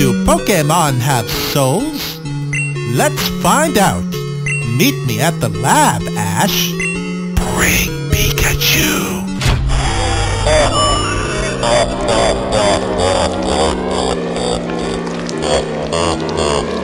Do Pokemon have souls? Let's find out. Meet me at the lab, Ash. Bring Pikachu.